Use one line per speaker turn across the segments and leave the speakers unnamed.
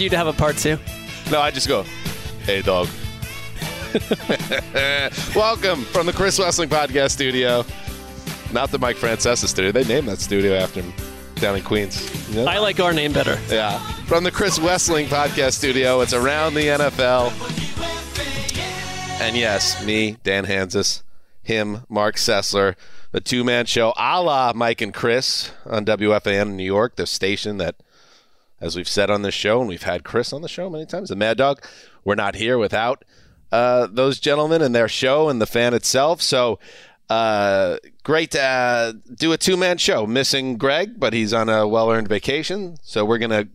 Wanted you to have a part two.
no, I just go, hey, dog. Welcome from the Chris Wesseling Podcast Studio. Not the Mike Francesa studio. They named that studio after him down in Queens. You know?
I like our name better.
yeah. From the Chris Wesseling Podcast Studio. It's around the NFL. And yes, me, Dan Hanzus, him, Mark Sessler, the two man show a la Mike and Chris on WFAN in New York, the station that, as we've said on this show, and we've had Chris on the show many times, the Mad Dog, we're not here without uh, those gentlemen and their show and the fan itself. So, uh, great to uh, do a two man show. Missing Greg, but he's on a well earned vacation. So, we're going to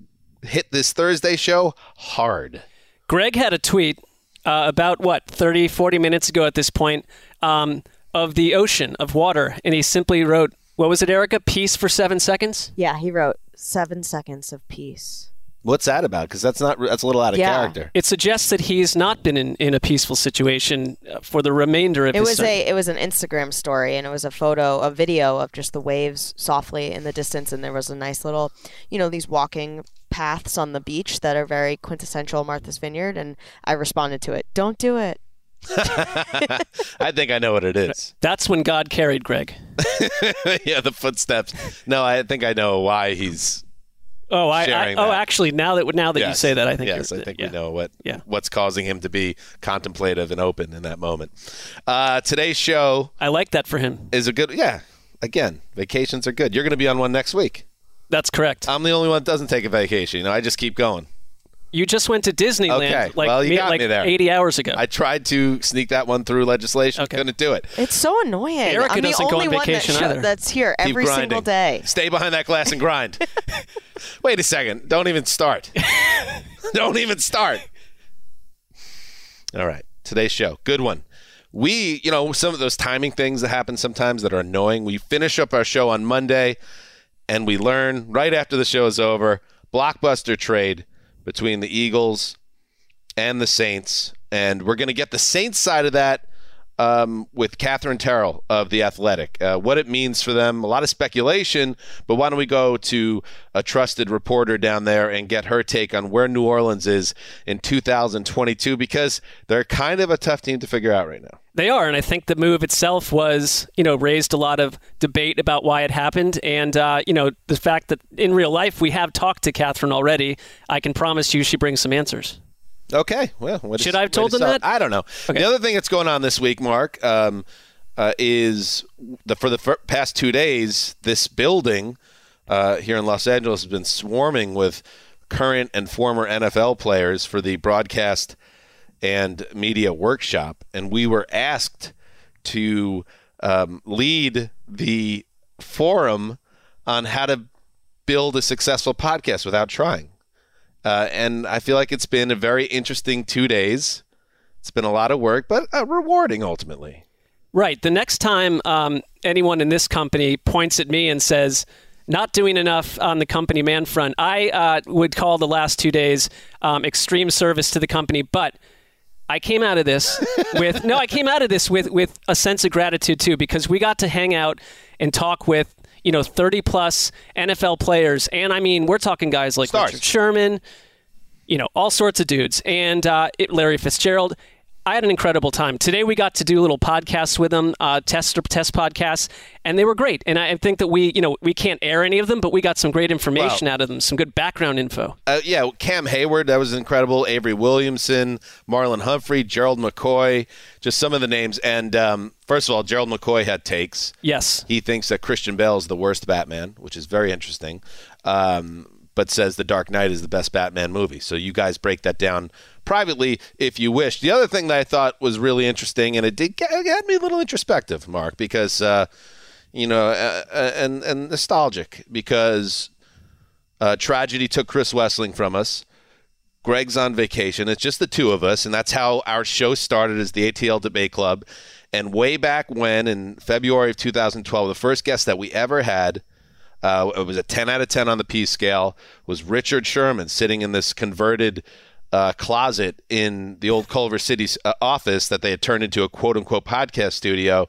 hit this Thursday show hard.
Greg had a tweet uh, about what 30, 40 minutes ago at this point um, of the ocean of water, and he simply wrote, "What was it, Erica? Peace for seven seconds."
Yeah, he wrote seven seconds of peace.
What's that about? Because that's not that's a little out of
Yeah.
character.
It suggests that he's not been in, in a peaceful situation uh, for the remainder of
It
his
was
term.
a it was an Instagram story and it was a photo, a video of just the waves softly in the distance and there was a nice little, you know, these walking paths on the beach that are very quintessential Martha's Vineyard and I responded to it. Don't do it.
I think I know what it is.
That's when God carried Greg.
yeah, the footsteps. No, I think I know why he's.
Oh, I, I oh
that.
actually now that now that you say that, I think
yes, I think
yeah.
we know what
Yeah.
what's causing him to be contemplative and open in that moment. Uh, today's show
I like that for him.
is a good. Yeah, again, vacations are good. You're going to be on one next week.
That's correct.
I'm the only one that doesn't take a vacation. You know, I just keep going.
You just went to Disneyland
Okay,
like,
well, you
me-
got
like
me there.
80 hours ago.
I tried to sneak that one through legislation.
Okay.
Couldn't do it.
It's so annoying.
Erica
I'm
doesn't go
only
on
one that
vacation
show-
either.
that's here
Keep
every
grinding.
single day.
Stay behind that glass and grind. Wait a second. Don't even start. Don't even start. All right. Today's show. Good one. We, you know, some of those timing things that happen sometimes that are annoying. We finish up our show on Monday and we learn right after the show is over blockbuster trade between the Eagles and the Saints. And we're going to get the Saints side of that um, with Katherine Terrell of The Athletic, uh, what it means for them. A lot of speculation, but why don't we go to a trusted reporter down there and get her take on where New Orleans is in 2022 because they're kind of a tough team to figure out right now.
They are, and I think the move itself was, you know, raised a lot of debate about why it happened, and uh, you know, the fact that in real life we have talked to Katherine already. I can promise you, she brings some answers.
Okay. Well, what
Should
is-
I have told them that?
I don't know.
Okay.
The other thing that's going on this week, Mark, um, uh, is the for the fir- past two days, this building uh, here in Los Angeles has been swarming with current and former NFL players for the broadcast and media workshop, and we were asked to um, lead the forum on how to build a successful podcast without trying. Uh, and I feel like it's been a very interesting two days. It's been a lot of work, but uh, rewarding ultimately.
Right. The next time um, anyone in this company points at me and says, not doing enough on the company man front, I uh, would call the last two days um, extreme service to the company. But I came out of this with no, I came out of this with with a sense of gratitude too because we got to hang out and talk with you know 30 plus NFL players, and I mean we're talking guys like
Stars.
Richard Sherman, you know, all sorts of dudes, and uh, it, Larry Fitzgerald. I had an incredible time. Today we got to do little podcasts with them, uh, test test podcasts, and they were great. And I think that we, you know, we can't air any of them, but we got some great information
Wow.
out of them, some good background info.
Uh, yeah, Cam Heyward, that was incredible. Avery Williamson, Marlon Humphrey, Gerald McCoy, just some of the names. And um, first of all, Gerald McCoy had takes.
Yes,
He thinks that Christian Bale is the worst Batman, which is very interesting, um, but says The Dark Knight is the best Batman movie. So you guys break that down privately if you wish. The other thing that I thought was really interesting, and it did get, it had me a little introspective, Mark, because uh, you know, uh, uh, and and nostalgic because uh, tragedy took Chris Wesseling from us. Greg's on vacation. It's just the two of us, and that's how our show started as the ATL Debate Club. And way back when, in February of 2012, the first guest that we ever had, uh, it was a 10 out of 10 on the P scale, was Richard Sherman sitting in this converted uh, closet in the old Culver City uh, office that they had turned into a quote unquote podcast studio.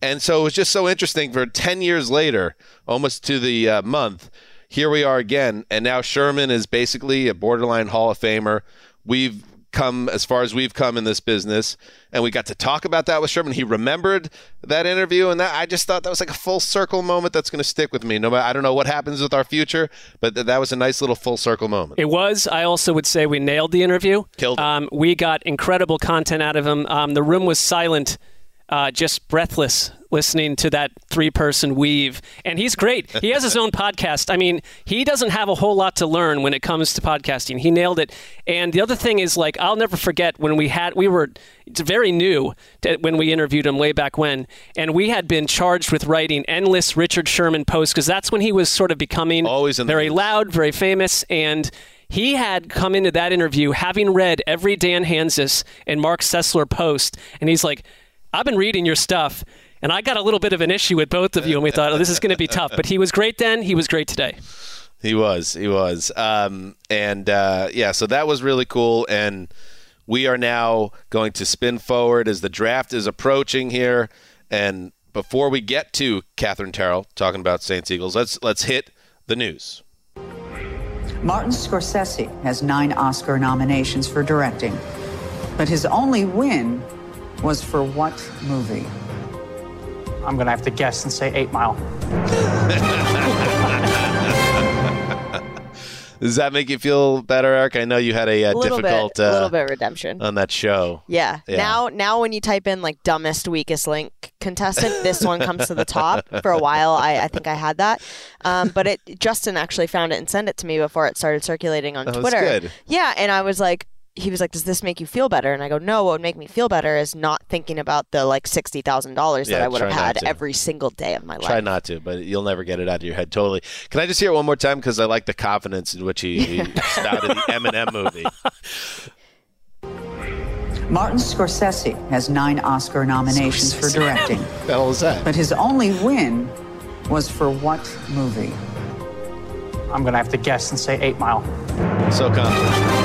And so it was just so interesting for 10 years later, almost to the uh, month, here we are again. And now Sherman is basically a borderline Hall of Famer. We've come as far as we've come in this business, and we got to talk about that with Sherman. He remembered that interview, and that I just thought that was like a full circle moment that's going to stick with me. No I don't know what happens with our future, but th- that was a nice little full circle moment.
It was. I also would say we nailed the interview.
Killed it.
Um, we got incredible content out of him. Um, the room was silent, uh, just breathless, listening to that three-person weave. And he's great. He has his own podcast. I mean, he doesn't have a whole lot to learn when it comes to podcasting. He nailed it. And the other thing is, like, I'll never forget when we had we were it's very new to, when we interviewed him way back when, and we had been charged with writing endless Richard Sherman posts because that's when he was sort of becoming
Always in the
very
news.
loud, very famous, and he had come into that interview having read every Dan Hanzus and Mark Sessler post, and he's like, "I've been reading your stuff." And I got a little bit of an issue with both of you, and we thought, oh, this is going to be tough. But he was great then. He was great today.
He was. He was. Um, and uh, yeah, so that was really cool. And we are now going to spin forward as the draft is approaching here. And before we get to Katherine Terrell talking about Saints Eagles, let's let's hit the news.
Martin Scorsese has nine Oscar nominations for directing, but his only win was for what movie?
I'm going to have to guess and say 8 Mile.
Does that make you feel better, Eric? I know you had a, uh
a little
difficult
bit, a
uh,
little bit redemption.
on that show.
yeah.
yeah.
Now, now when you type in like dumbest, weakest link contestant, this one comes to the top. For a while, I, I think I had that, um, but it Justin actually found it and sent it to me before it started circulating on
That was
Twitter.
good.
Yeah, and I was like. He was like, "Does this make you feel better?" And I go, "No. What would make me feel better is not thinking about the like sixty thousand dollars that
Yeah,
I would have had
to.
every single day of my life."
Try
life."
not to, but you'll never get it out of your head totally. Can I just hear it one more time? Because I like the confidence in which he, he spouted the Eminem movie.
Martin Scorsese has nine Oscar nominations for directing,
What the hell was that?
but his only win was for what movie?
I'm going to have to guess and say 8 Mile.
So confident.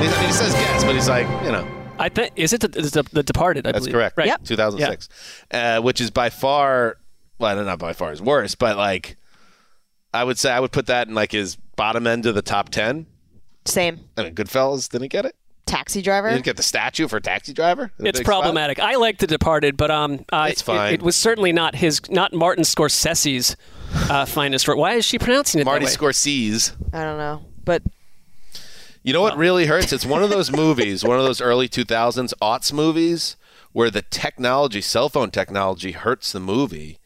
I mean, he says guess, but he's like, you know.
I think is it the, the, the Departed? I
That's
believe.
correct.
Right.
Yep.
2006, uh, which is by far, well, not by far is worse, but like, I would say I would put that in like his bottom end of the top ten.
Same.
I mean, Goodfellas didn't get it.
Taxi
He
driver.
didn't get the statue for Taxi Driver.
It's
big spot?
problematic. I like The Departed, but um, uh,
It's
it-
fine.
It, was certainly not his, not Martin Scorsese's uh, finest work. Why is she pronouncing it
Marty
that way?
Scorsese.
I don't know, but
You know what really hurts? It's one of those movies, one of those early 2000s aughts movies where the technology, cell phone technology, hurts the movie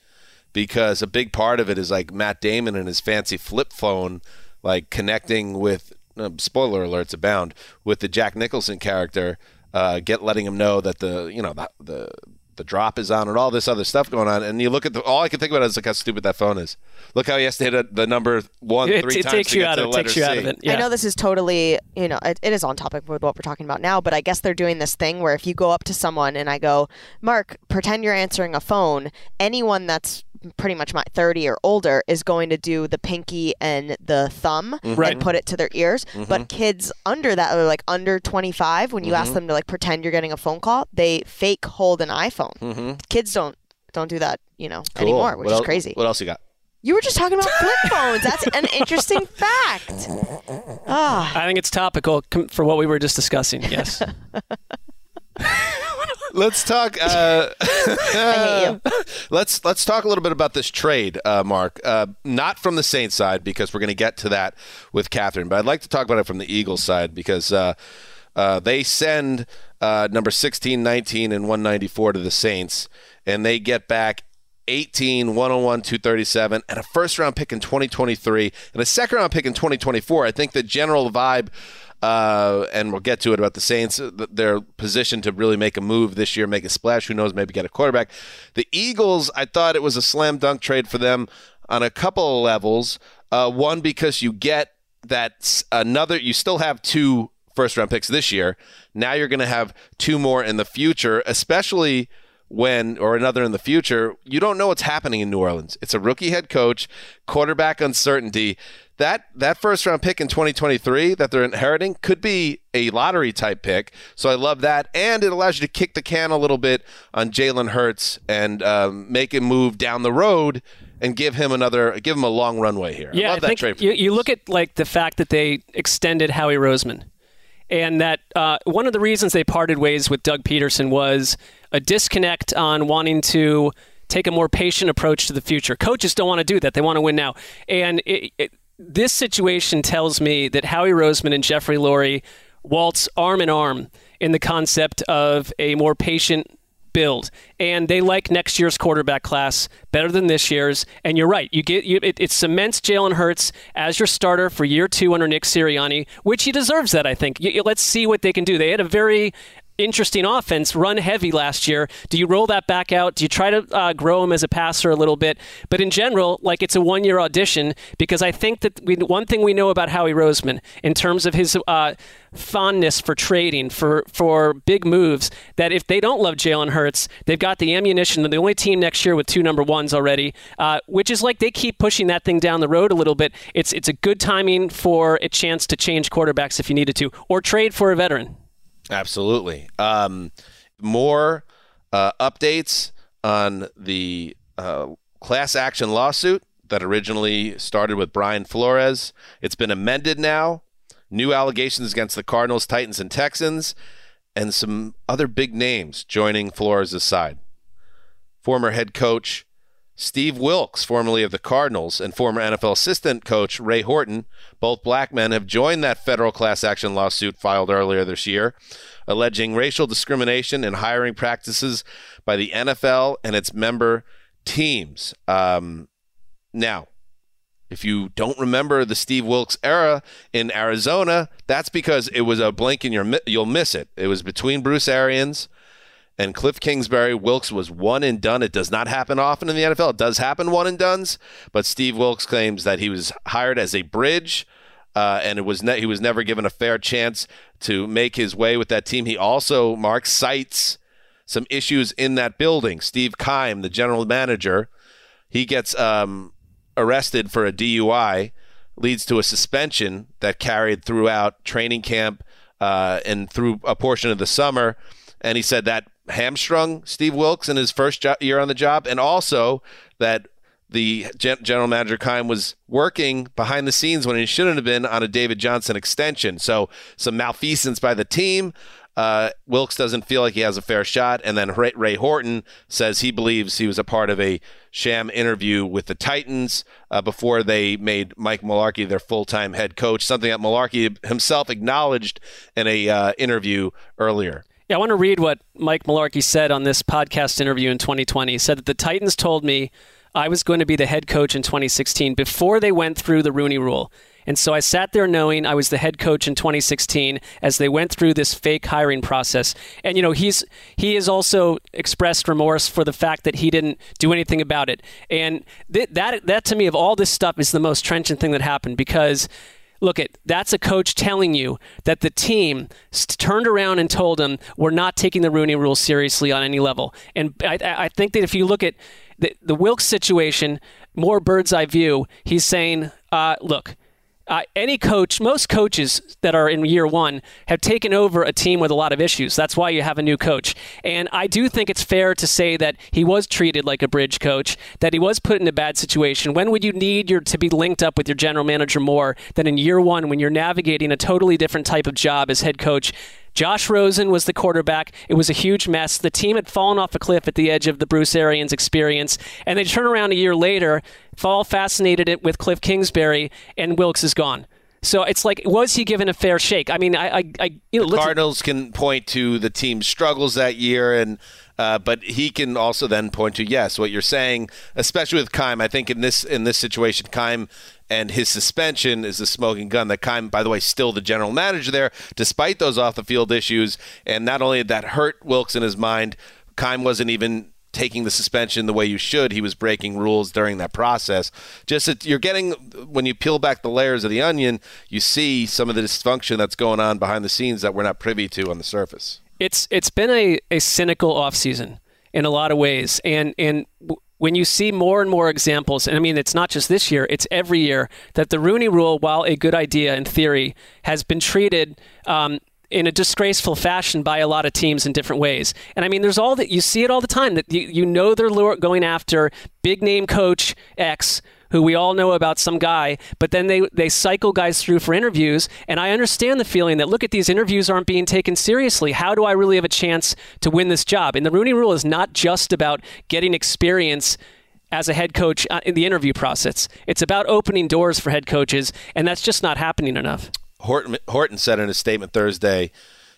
because a big part of it is like Matt Damon and his fancy flip phone, like connecting with, uh, spoiler alerts abound, with the Jack Nicholson character, uh, get letting him know that the, you know, the, the, the drop is on and all this other stuff going on. And you look at the, all I can think about is like how stupid that phone is. Look how he has to hit a, the number one
It,
three
it
times
takes
to
you
get
out
to
of
the
it. Takes
letter
you out
C.
of it.
I know this is totally, you know, it, it is on topic with what we're talking about now, but I guess they're doing this thing where if you go up to someone and I go, Mark, pretend you're answering a phone, anyone that's pretty much my 30 or older is going to do the pinky and the thumb mm-hmm.
Right.
and put it to their ears. Mm-hmm. But kids under that, or like under 25, when you ask mm-hmm. them to like pretend you're getting a phone call, they fake hold an iPhone. Kids don't don't do that, you know,
Cool.
anymore, which
What
is
el-
crazy.
What else you got?
You were just talking about flip phones. That's an interesting fact. Ah.
I think it's topical for what we were just discussing. Yes.
Let's talk. Uh,
I hate you.
let's let's talk a little bit about this trade, uh, Mark. Uh, not from the Saints side because we're going to get to that with Katherine, but I'd like to talk about it from the Eagles side because uh, uh, they send uh, number 16, 19, and 194 to the Saints, and they get back 18, 101, 237, and a first round pick in 2023 and a second round pick in 2024. I think the general vibe, uh, and we'll get to it about the Saints, uh, their position to really make a move this year, make a splash. Who knows, maybe get a quarterback. The Eagles, I thought it was a slam dunk trade for them on a couple of levels. Uh, one, because you get that another, you still have two first round picks this year. Now you're going to have two more in the future, especially when or another in the future, you don't know what's happening in New Orleans. It's a rookie head coach, quarterback uncertainty. That that first round pick in 2023 that they're inheriting could be a lottery type pick. So I love that, and it allows you to kick the can a little bit on Jalen Hurts and um, make him move down the road and give him another, give him a long runway here. I
Yeah,
love
I
that trade.
You, you look at like the fact that they extended Howie Roseman, and that uh, one of the reasons they parted ways with Doug Pederson was a disconnect on wanting to take a more patient approach to the future. Coaches don't want to do that; they want to win now, and it, it, this situation tells me that Howie Roseman and Jeffrey Lurie waltz arm in arm in the concept of a more patient build, and they like next year's quarterback class better than this year's. And you're right, you get you, it, it cements Jalen Hurts as your starter for year two under Nick Sirianni, which he deserves that. I think. You- you- let's see what they can do. They had a very interesting offense, run heavy last year. Do you roll that back out? Do you try to uh, grow him as a passer a little bit? But in general, like it's a one year audition because I think that we, one thing we know about Howie Roseman in terms of his uh, fondness for trading, for, for big moves, that if they don't love Jalen Hurts, they've got the ammunition. They're the only team next year with two number ones already, uh, which is like they keep pushing that thing down the road a little bit. It's, it's a good timing for a chance to change quarterbacks if you needed to, or trade for a veteran.
Absolutely. Um, more uh, updates on the uh, class action lawsuit that originally started with Brian Flores. It's been amended now. New allegations against the Cardinals, Titans, and Texans, and some other big names joining Flores' side. Former head coach Steve Wilks, formerly of the Cardinals, and former NFL assistant coach Ray Horton, both black men, have joined that federal class action lawsuit filed earlier this year, alleging racial discrimination and hiring practices by the NFL and its member teams. Um, now, if you don't remember the Steve Wilks era in Arizona, that's because it was a blink and you'll miss it. It was between Bruce Arians and Cliff Kingsbury. Wilks was one and done. It does not happen often in the NFL. It does happen one and duns, but Steve Wilks claims that he was hired as a bridge. Uh, and it was ne- he was never given a fair chance to make his way with that team. He also, Mark, cites some issues in that building. Steve Keim, the general manager, he gets um, arrested for a DUI, leads to a suspension that carried throughout training camp uh, and through a portion of the summer. And he said that hamstrung Steve Wilks in his first jo- year on the job, and also that the gen- general manager Keim was working behind the scenes when he shouldn't have been on a David Johnson extension. So some malfeasance by the team. Uh, Wilks doesn't feel like he has a fair shot, and then Ray, Ray Horton says he believes he was a part of a sham interview with the Titans uh, before they made Mike Mularkey their full-time head coach. Something that Mularkey himself acknowledged in a uh, interview earlier.
Yeah, I want to read what Mike Mularkey said on this podcast interview in 2020. He said that the Titans told me I was going to be the head coach in 2016 before they went through the Rooney Rule. And so I sat there knowing I was the head coach in 2016 as they went through this fake hiring process. And you know, he's he has also expressed remorse for the fact that he didn't do anything about it. And th- that that to me of all this stuff is the most trenchant thing that happened because look at that's a coach telling you that the team turned around and told him we're not taking the Rooney Rule seriously on any level. And I, I I think that if you look at the, the Wilks situation, more bird's eye view, he's saying, uh, look. Uh, any coach, most coaches that are in year one have taken over a team with a lot of issues. That's why you have a new coach. And I do think it's fair to say that he was treated like a bridge coach, that he was put in a bad situation. When would you need your to be linked up with your general manager more than in year one when you're navigating a totally different type of job as head coach? Josh Rosen was the quarterback. It was a huge mess. The team had fallen off a cliff at the edge of the Bruce Arians experience, and they turn around a year later, fall fascinated it with Cliff Kingsbury, and Wilks is gone. So it's like, was he given a fair shake? I mean, I, I, I you know,
The Cardinals can point to the team's struggles that year, and uh, but he can also then point to yes, what you're saying, especially with Keim. I think in this in this situation, Keim and his suspension is the smoking gun. That Keim, by the way, still the general manager there, despite those off the field issues, and not only did that hurt Wilks in his mind, Keim wasn't even taking the suspension the way you should. He was breaking rules during that process. Just that you're getting when you peel back the layers of the onion, you see some of the dysfunction that's going on behind the scenes that we're not privy to on the surface.
it's it's been a, a cynical offseason in a lot of ways and and when you see more and more examples and i mean it's not just this year it's every year that the rooney rule while a good idea in theory has been treated um, in a disgraceful fashion by a lot of teams in different ways. And I mean, there's all that you see it all the time that you, you know they're going after big name coach X who we all know about some guy, but then they, they cycle guys through for interviews. And I understand the feeling that, look at these interviews aren't being taken seriously. How do I really have a chance to win this job? And the Rooney Rule is not just about getting experience as a head coach uh, in the interview process. It's about opening doors for head coaches, and that's just not happening enough.
Horton, Horton said in a statement Thursday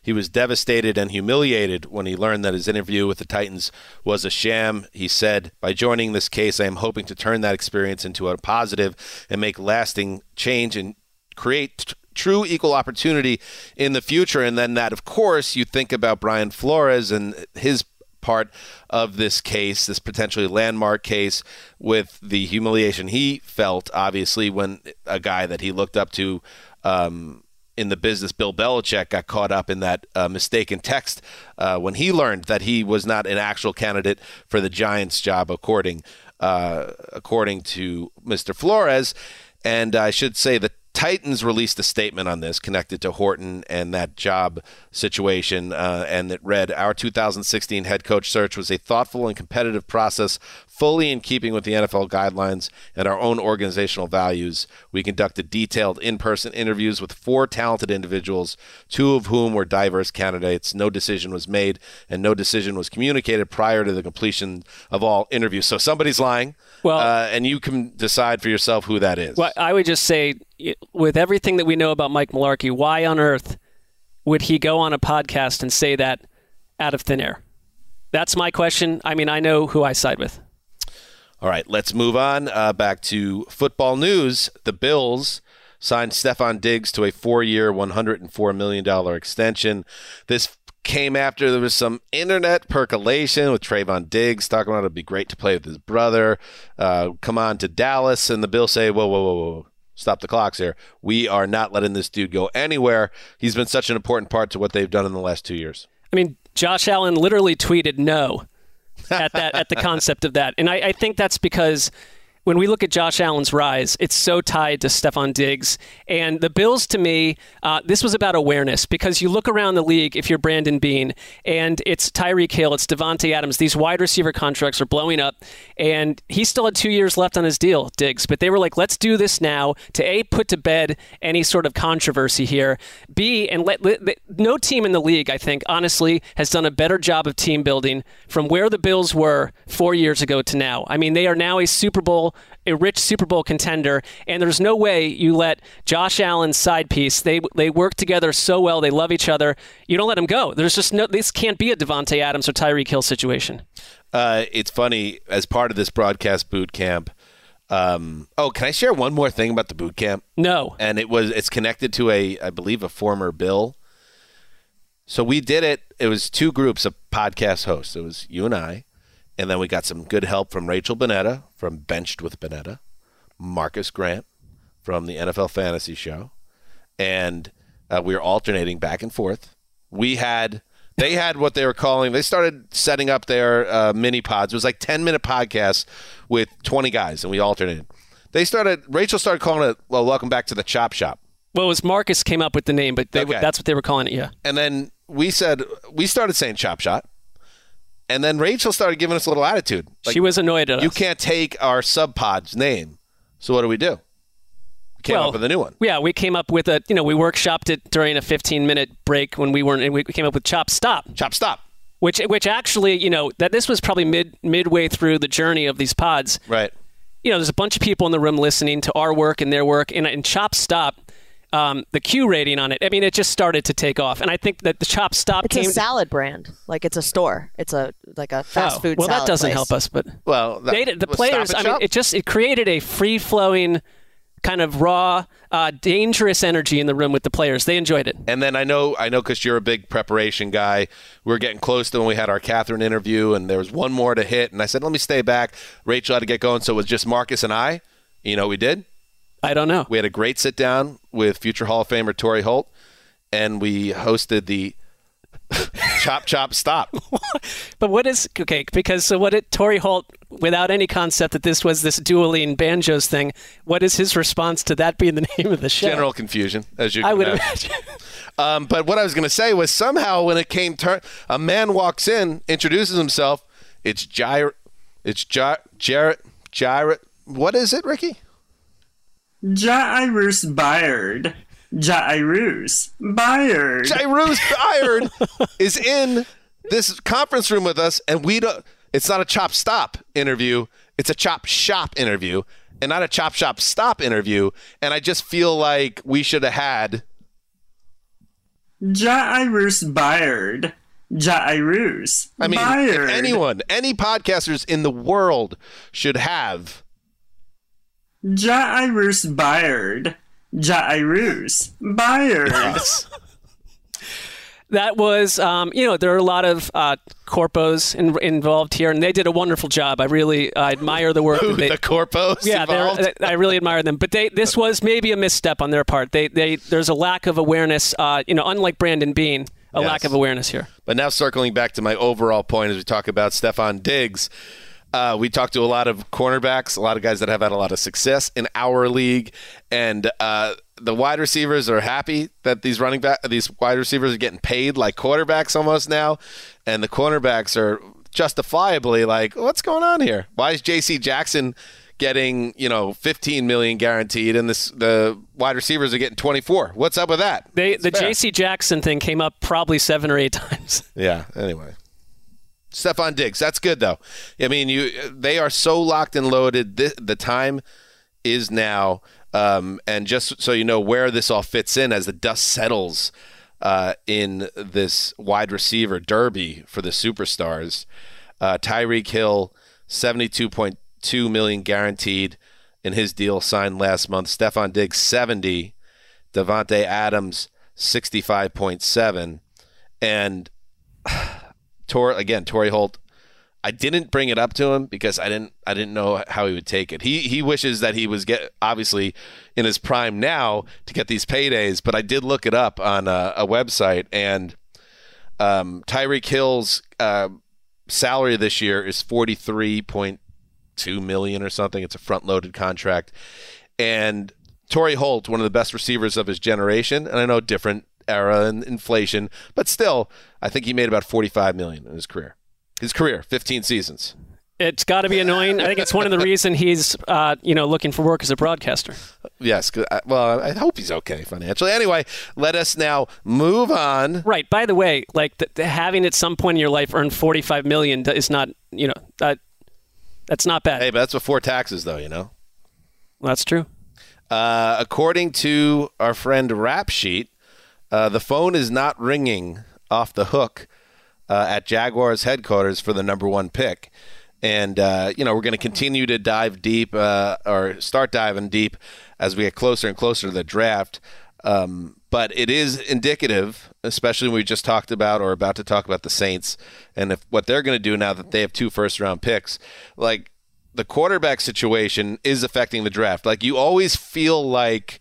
he was devastated and humiliated when he learned that his interview with the Titans was a sham. He said, By joining this case, I am hoping to turn that experience into a positive and make lasting change and create t- true equal opportunity in the future. And then that, of course, you think about Brian Flores and his part of this case, this potentially landmark case, with the humiliation he felt, obviously, when a guy that he looked up to um, in the business, Bill Belichick, got caught up in that uh, mistaken text uh, when he learned that he was not an actual candidate for the Giants job, according uh, according to Mr. Flores. And I should say the Titans released a statement on this connected to Horton and that job situation, uh, and it read Our 2016 head coach search was a thoughtful and competitive process, fully in keeping with the NFL guidelines and our own organizational values. We conducted detailed in person interviews with four talented individuals, two of whom were diverse candidates. No decision was made, and no decision was communicated prior to the completion of all interviews. So somebody's lying,
Well-
uh, and you can decide for yourself who that is.
Well, I would just say, with everything that we know about Mike Mularkey, why on earth would he go on a podcast and say that out of thin air? That's my question. I mean, I know who I side with.
All right, let's move on uh, back to football news. The Bills signed Stefon Diggs to a four-year, $104 million extension. This came after there was some internet percolation with Trevon Diggs talking about it'd be great to play with his brother. Uh, come on to Dallas, and the Bills say, whoa, whoa, whoa, whoa. Stop the clocks here. We are not letting this dude go anywhere. He's been such an important part to what they've done in the last two years.
I mean, Josh Allen literally tweeted no at that at the concept of that, and I, I think that's because when we look at Josh Allen's rise, it's so tied to Stefon Diggs. And the Bills, to me, uh, this was about awareness because you look around the league if you're Brandon Beane, and it's Tyreek Hill, it's Davante Adams. These wide receiver contracts are blowing up, and he still had two years left on his deal, Diggs. But they were like, let's do this now to A, put to bed any sort of controversy here, B, and let, let no team in the league, I think, honestly, has done a better job of team building from where the Bills were four years ago to now. I mean, they are now a Super Bowl a rich Super Bowl contender, and there's no way you let Josh Allen's side piece. They they work together so well. They love each other. You don't let them go. There's just no. This can't be a Davante Adams or Tyreek Hill situation.
Uh, it's funny as part of this broadcast boot camp. Um, oh, can I share one more thing about the boot camp?
No.
And it was it's connected to a I believe a former Bill. So we did it. It was two groups of podcast hosts. It was you and I, and then we got some good help from Rachel Bonnetta from Benched with Bonnetta, Marcas Grant from the NFL Fantasy Show, and uh, we were alternating back and forth. We had they had what they were calling. They started setting up their uh, mini pods. It was like ten minute podcasts with twenty guys, and we alternated. They started. Rachel started calling it. Well, welcome back to the Chop Shop.
Well, it was Marcus came up with the name, but they,
Okay.
that's what they were calling it. Yeah.
And then we said we started saying Chop Shot, and then Rachel started giving us a little attitude. Like,
she was annoyed at
you
us.
You can't take our sub pod's name. So what do we do? We came
Well,
up with a new one.
Yeah, we came up with a, you know, we workshopped it during a 15 minute break when we weren't, and we came up with Chop Stop.
Chop Stop.
Which, which actually, you know, that this was probably mid midway through the journey of these pods.
Right.
You know, there's a bunch of people in the room listening to our work and their work, and, and Chop Stop, um, the Q rating on it. I mean, it just started to take off, and I think that the Chop Stop
It's
came.
a salad brand, like it's a store. It's a like a fast
Oh,
food.
well, that doesn't
place.
help us, but
Well, that,
they, the
was
players. I mean,
Shop?
it just it created a free flowing, kind of raw, uh, dangerous energy in the room with the players. They enjoyed it.
And then I know, I know, because you're a big preparation guy. We were getting close to when we had our Katherine interview, and there was one more to hit. And I said, let me stay back. Rachel had to get going, so it was just Marcus and I. You know, we did.
I don't know.
We had a great sit down with future Hall of Famer Torry Holt, and we hosted the Chop Chop Stop.
But what is okay? Because so what? It Torry Holt, without any concept that this was this dueling banjos thing. What is his response to that being the name of the show?
General confusion, as you.
I would
imagine.
imagine.
Um, but what I was going to say was somehow when it came turn, a man walks in, introduces himself. It's Jair. It's Jar- Jarrett. Jarrett. What is it, Ricky?
Jairus Byrd. Jairus Byrd.
Jairus Byrd is in this conference room with us, and we don't. It's not a chop stop interview. It's a chop shop interview, and not a chop shop stop interview. And I just feel like we should have had.
Jairus Byrd. Jairus
I mean,
Byrd.
if anyone, any podcasters in the world should have.
Jairus Byrd. Jairus Byrd.
That was, um, you know, there are a lot of uh, corpos in, involved here, and they did a wonderful job. I really I admire the work.
Who,
that they,
the corpos
yeah, they're- I really admire them. But they, this was maybe a misstep on their part. They, they, there's a lack of awareness. Uh, you know, unlike Brandon Beane, a
Yes.
lack of awareness here.
But now circling back to my overall point as we talk about Stefon Diggs, uh, we talked to a lot of cornerbacks, a lot of guys that have had a lot of success in our league, and uh, the wide receivers are happy that these running back, these wide receivers are getting paid like quarterbacks almost now, and the cornerbacks are justifiably like, what's going on here? Why is J.C. Jackson? Getting you know 15 million guaranteed, and this the wide receivers are getting 24. What's up with that?
They, the. J.C. Jackson thing came up probably seven or eight times.
Yeah. Anyway, Stefon Diggs. That's good though. I mean, you they are so locked and loaded. The, the time is now. Um, and just so you know where this all fits in as the dust settles uh, in this wide receiver derby for the superstars, uh, Tyreek Hill, seventy-two point two million guaranteed in his deal signed last month. Stefon Diggs, seventy. Davante Adams, sixty-five point seven, and Tor again, Torry Holt. I didn't bring it up to him because I didn't I didn't know how he would take it. He he wishes that he was get obviously in his prime now to get these paydays, but I did look it up on a, a website and um, Tyreek Hill's uh, salary this year is forty three point two million or something. It's a front-loaded contract, and Torry Holt, one of the best receivers of his generation, and I know different era and inflation, but still, I think he made about forty-five million in his career. His career, fifteen seasons.
It's got to be annoying. I think it's one of the reasons he's, uh, you know, looking for work as a broadcaster.
Yes. I- Well, I hope he's okay financially. Anyway, let us now move on.
Right. By the way, like the, the having at some point in your life earned forty-five million is not, you know, that that's not bad.
Hey, but that's before taxes, though. You know.
Well, that's true.
Uh, according to our friend Rap Sheet, uh, the phone is not ringing off the hook uh, at Jaguars headquarters for the number one pick. And, uh, you know, we're going to continue to dive deep uh, or start diving deep as we get closer and closer to the draft. Um, but it is indicative, especially when we just talked about or about to talk about the Saints and if what they're going to do now that they have two first round picks. Like, the quarterback situation is affecting the draft. Like you always feel like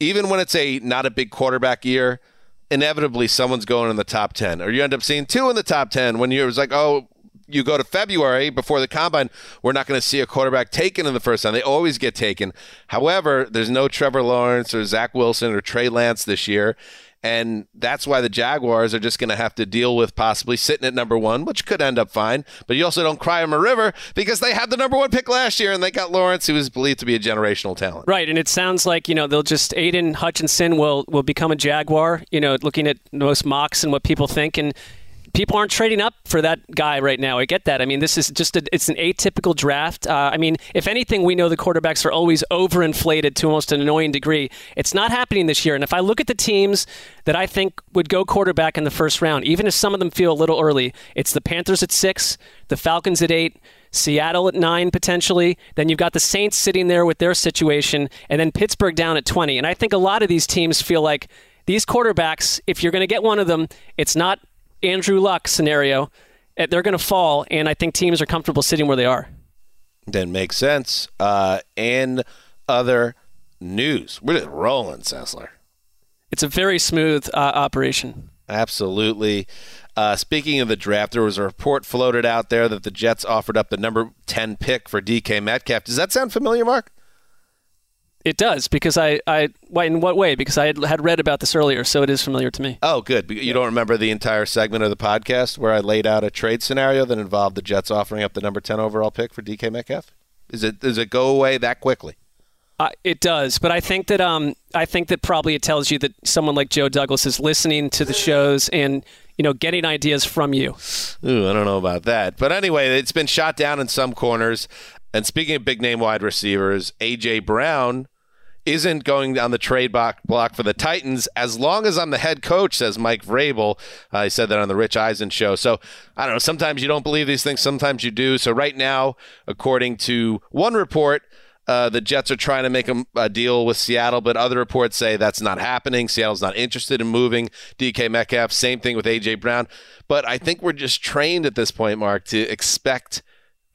even when it's a not a big quarterback year, inevitably someone's going in the top 10 or you end up seeing two in the top 10 when you're like, "Oh, you go to February before the combine, we're not going to see a quarterback taken in the first round. They always get taken. However, there's no Trevor Lawrence or Zach Wilson or Trey Lance this year. And that's why the Jaguars are just going to have to deal with possibly sitting at number one, which could end up fine. But you also don't cry them a river because they had the number one pick last year and they got Lawrence, who is believed to be a generational talent.
Right, and it sounds like you know they'll just Aidan Hutchinson will will become a Jaguar. You know, looking at most mocks and what people think, and people aren't trading up for that guy right now. I get that. I mean, this is just a, it's an atypical draft. Uh, I mean, if anything, we know the quarterbacks are always overinflated to almost an annoying degree. It's not happening this year. And if I look at the teams that I think would go quarterback in the first round, even if some of them feel a little early, it's the Panthers at six, the Falcons at eight. Seattle at nine potentially. Then you've got the Saints sitting there with their situation, and then Pittsburgh down at 20. And I think a lot of these teams feel like these quarterbacks, if you're going to get one of them, it's not Andrew Luck scenario. Uh, They're going to fall, and I think teams are comfortable sitting where they are.
That makes sense. Uh, and other news. We're just rolling, Sessler.
It's a very smooth uh, operation.
Absolutely. Uh, speaking of the draft, there was a report floated out there that the Jets offered up the number 10 pick for DK Metcalf. Does that sound familiar, Mark?
It does because I, I why in what way? Because I had, had read about this earlier, so it is familiar to me.
Oh, good. You don't remember the entire segment of the podcast where I laid out a trade scenario that involved the Jets offering up the number 10 overall pick for DK Metcalf? Is it does it go away that quickly?
Uh, it does, but I think that um, I think that probably it tells you that someone like Joe Douglas is listening to the shows and you know getting ideas from you.
Ooh, I don't know about that. But anyway, it's been shot down in some corners. And speaking of big name wide receivers, AJ Brown isn't going down the trade block, for the Titans as long as I'm the head coach, says Mike Vrabel. Uh, said that on the Rich Eisen show. So I don't know. Sometimes you don't believe these things, sometimes you do. So right now, according to one report, uh, the Jets are trying to make a, a deal with Seattle, but other reports say that's not happening. Seattle's not interested in moving DK Metcalf. Same thing with AJ Brown. But I think we're just trained at this point, Mark, to expect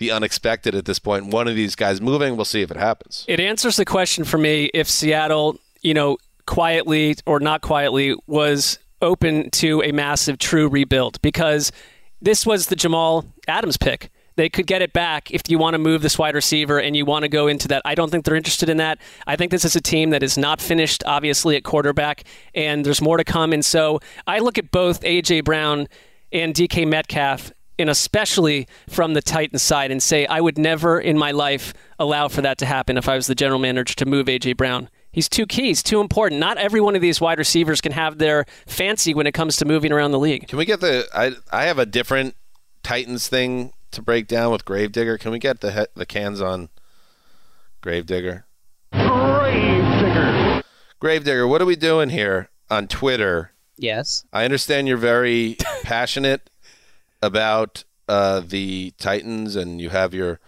the unexpected at this point. One of these guys moving. We'll see if it happens.
It answers the question for me if Seattle, you know, quietly or not quietly, was open to a massive true rebuild because this was the Jamal Adams pick. They could get it back if you want to move this wide receiver and you want to go into that. I don't think they're interested in that. I think this is a team that is not finished, obviously, at quarterback, and there's more to come. And so I look at both A.J. Brown and DK Metcalf, and especially from the Titans side, and say I would never in my life allow for that to happen if I was the general manager to move A.J. Brown. He's too key. He's too important. Not every one of these wide receivers can have their fancy when it comes to moving around the league.
Can we get the? I I have a different Titans thing to break down with Gravedigger. Can we get the the cans on Gravedigger?
Gravedigger.
Gravedigger, what are we doing here on Twitter?
Yes.
I understand you're very passionate about uh, the Titans, and you have your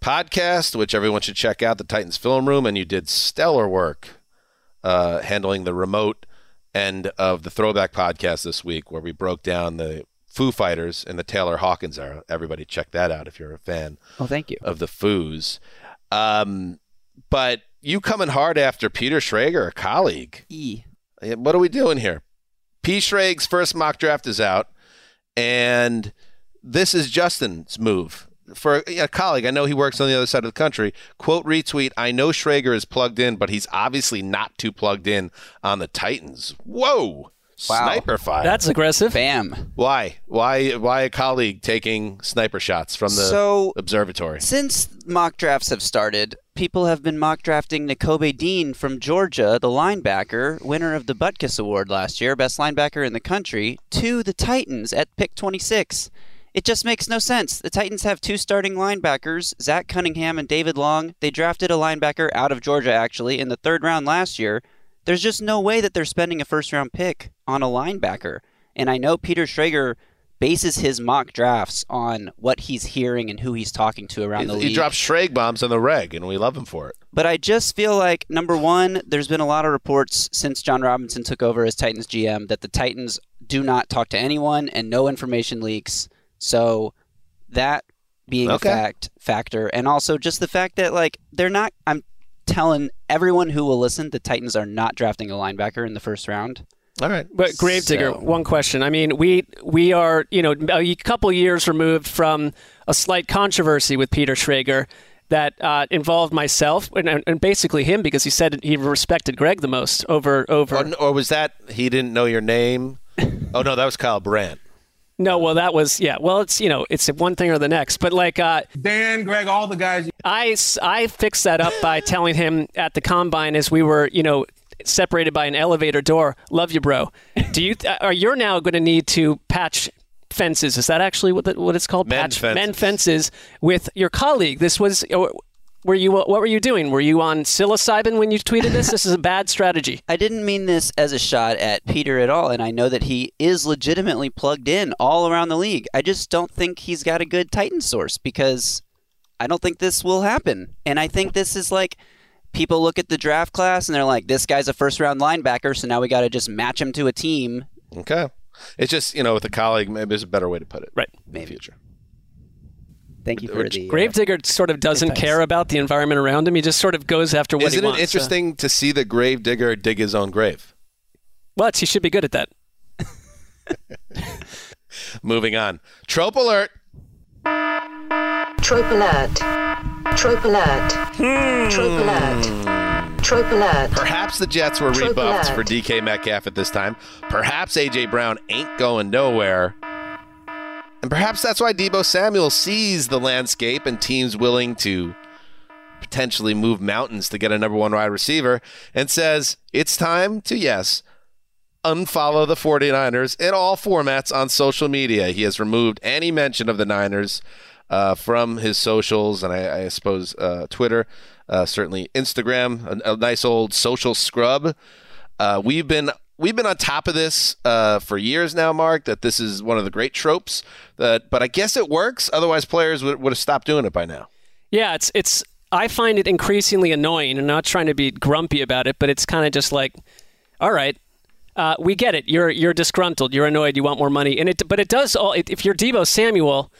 podcast, which everyone should check out, the Titans Film Room, and you did stellar work uh, handling the remote end of the Throwback podcast this week, where we broke down the Foo Fighters in the Taylor Hawkins era. Everybody check that out if you're a fan
Oh, thank you.
of the Foos. Um, but you coming hard after Peter Schrager, a colleague.
E.
What are we doing here? P. Schrage's first mock draft is out, and this is Justin's move for a colleague, I know he works on the other side of the country. Quote retweet, I know Schrager is plugged in, but he's obviously not too plugged in on the Titans. Whoa. Sniper fire.
That's aggressive.
Bam.
why? Why why a colleague taking sniper shots from the
So-
observatory?
Since mock drafts have started, people have been mock drafting Nakobe Dean from Georgia, the linebacker, winner of the Butkus Award last year, best linebacker in the country, to the Titans at pick 26. It just makes no sense. The Titans have two starting linebackers, Zach Cunningham and David Long. They drafted a linebacker out of Georgia, actually, in the third round last year. There's just no way that they're spending a first round pick on a linebacker. And I know Peter Schrager bases his mock drafts on what he's hearing and who he's talking to around the
He,
league.
he drops Schrag bombs on the reg, and we love him for it.
But I just feel like number one, there's been a lot of reports since Jon Robinson took over as Titans GM that the Titans do not talk to anyone and no information leaks. So that being
Okay.
a fact factor, and also just the fact that like they're not. I'm telling everyone who will listen, the Titans are not drafting a linebacker in the first round.
All right.
But Gravedigger,
So-
one question. I mean, we we are you know a couple years removed from a slight controversy with Peter Schrager that uh, involved myself and, and basically him because he said he respected Greg the most over over.
Or, or was that he didn't know your name? oh no, that was Kyle Brandt.
No, well, that was yeah. Well, it's you know, it's one thing or the next. But like uh,
Dan, Greg, all the guys.
I I fixed that up by telling him at the combine as we were you know separated by an elevator door. Love you, bro. Do you th- are you're now going to need to patch fences? Is that actually what the, what it's called?
Men
patch
fences.
men fences with your colleague. This was. uh, Were you what were you doing? Were you on psilocybin when you tweeted this? This is a bad strategy.
I didn't mean this as a shot at Peter at all, and I know that he is legitimately plugged in all around the league. I just don't think he's got a good Titan source because I don't think this will happen. And I think this is like people look at the draft class and they're like, this guy's a first round linebacker, so now we got to just match him to a team.
Okay. It's just you know with a colleague, maybe there's a better way to put it.
Right.
In the future.
Thank you for
Which-
the uh,
Gravedigger sort of doesn't
advice.
care about the environment around him. He just sort of goes after what
Isn't
he wants.
Isn't it interesting to see the Gravedigger dig his own grave?
What? He should be good at that.
Moving on. Trope alert.
Trope alert. Trope alert. Hmm. Trope alert. Trope alert.
Perhaps the Jets were
Trope
rebuffed
alert.
for DK Metcalf at this time. Perhaps AJ Brown ain't going nowhere. And perhaps that's why Deebo Samuel sees the landscape and teams willing to potentially move mountains to get a number one wide receiver and says, it's time to, yes, unfollow the 49ers in all formats on social media. He has removed any mention of the Niners uh, from his socials and I, I suppose uh, Twitter, uh, certainly Instagram, a, a nice old social scrub. Uh, we've been we've been on top of this uh, for years now, Mark. That this is one of the great tropes. That, but I guess it works. Otherwise, players would, would have stopped doing it by now.
Yeah, it's it's. I find it increasingly annoying. and not trying to be grumpy about it, but it's kind of just like, all right, uh, we get it. You're you're disgruntled. You're annoyed. You want more money, and it. But it does all. If you're Deebo Samuel,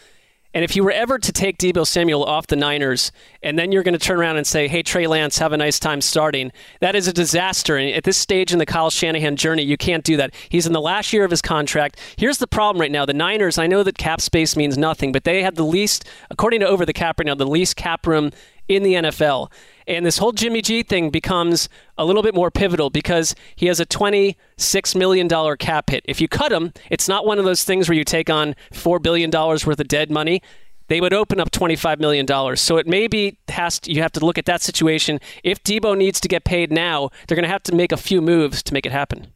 and if you were ever to take Deebo Samuel off the Niners, and then you're going to turn around and say, "Hey, Trey Lance, have a nice time starting," that is a disaster. And at this stage in the Kyle Shanahan journey, you can't do that. He's in the last year of his contract. Here's the problem right now: the Niners. I know that cap space means nothing, but they have the least, according to Over the Cap right now, the least cap room in the NFL. And this whole Jimmy G thing becomes a little bit more pivotal because he has a $26 million cap hit. If you cut him, it's not one of those things where you take on $4 billion worth of dead money. They would open up $25 million. So it maybe has to, you have to look at that situation. If Deebo needs to get paid now, they're going to have to make a few moves to make it happen.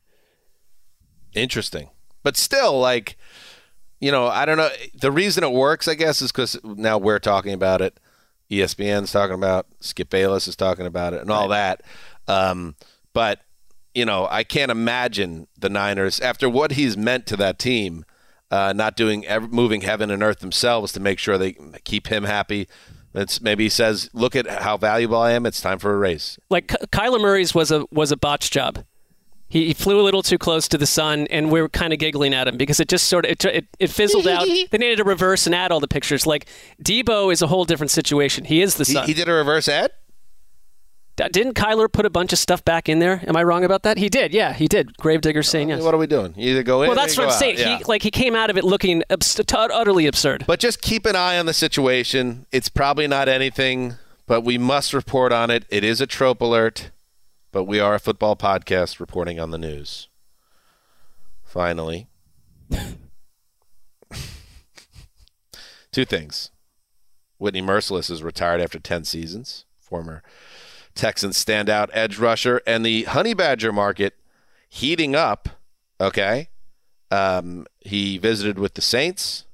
Interesting. But still, like, you know, I don't know. The reason it works, I guess, is because now we're talking about it. ESPN's talking about Skip Bayless is talking about it and all that. Um, but, you know, I can't imagine the Niners, after what he's meant to that team, uh, not doing moving heaven and earth themselves to make sure they keep him happy. It's maybe he says, "Look at how valuable I am. It's time for a race."
like Ky- Kyler Murray's was a was a botch job. He, he flew a little too close to the sun, and we were kind of giggling at him because it just sort of it, it, it fizzled out. They needed to reverse and add all the pictures. Like Deebo is a whole different situation. He is the sun.
he did a reverse ad.
Didn't Kyler put a bunch of stuff back in there? Am I wrong about that? He did. Yeah, he did. Gravedigger saying yes.
What are we doing? You either go in.
Well,
or
that's
you
what
go
I'm saying.
Yeah.
He like he came out of it looking abs- utterly absurd.
But just keep an eye on the situation. It's probably not anything, but we must report on it. It is a trope alert, but we are a football podcast reporting on the news. Finally. Two things. Whitney Mercilus is retired after 10 seasons, former Texans standout edge rusher, and the Honey Badger market heating up. Okay. Um, he visited with the Saints.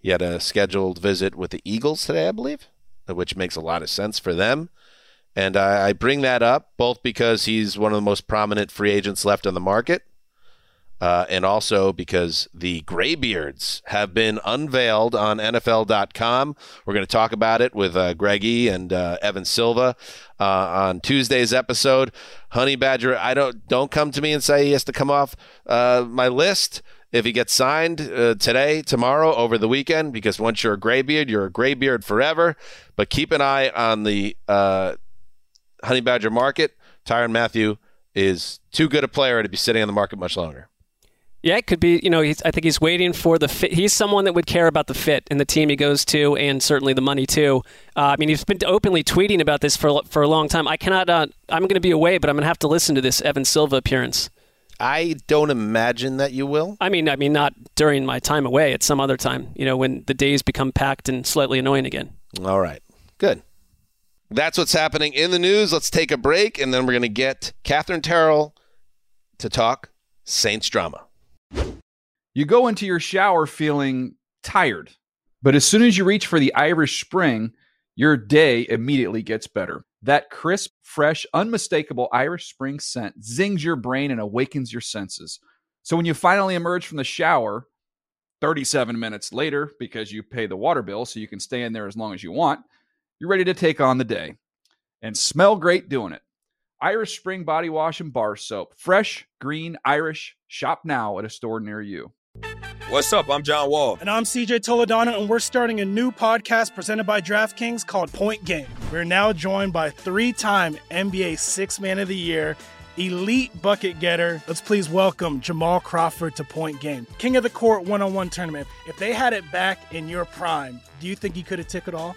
He had a scheduled visit with the Eagles today, I believe, which makes a lot of sense for them. And I, I bring that up both because he's one of the most prominent free agents left on the market, uh, and also because the Graybeards have been unveiled on NFL.com. We're going to talk about it with uh, and uh, Evan Silva uh, on Tuesday's episode. Honey Badger, I don't don't come to me and say he has to come off uh, my list if he gets signed uh, today, tomorrow, over the weekend, because once you're a graybeard, you're a graybeard forever. But keep an eye on the uh, Honey Badger market. Tyrann Mathieu is too good a player to be sitting on the market much longer.
Yeah, it could be. You know, he's, I think he's waiting for the fit. He's someone that would care about the fit and the team he goes to, and certainly the money too. Uh, I mean, he's been openly tweeting about this for for a long time. I cannot. Uh, I'm going to be away, but I'm going to have to listen to this Evan Silva appearance.
I don't imagine that you will.
I mean, I mean, not during my time away. At some other time, you know, when the days become packed and slightly annoying again.
All right. Good. That's what's happening in the news. Let's take a break, and then we're going to get Katherine Terrell to talk Saints drama.
You go into your shower feeling tired, but as soon as you reach for the Irish Spring, your day immediately gets better. That crisp, fresh, unmistakable Irish Spring scent zings your brain and awakens your senses. So when you finally emerge from the shower, 37 minutes later, because you pay the water bill so you can stay in there as long as you want, you're ready to take on the day and smell great doing it. Irish Spring Body Wash and Bar Soap. Fresh, green, Irish. Shop now at a store near you.
What's up? I'm John Wall.
And I'm CJ Toledano, and we're starting a new podcast presented by DraftKings called Point Game. We're now joined by three time NBA Six Man of the Year, elite bucket getter. Let's please welcome Jamal Crawford to Point Game. King of the Court one on one tournament. If they had it back in your prime, do you think you could have took it all?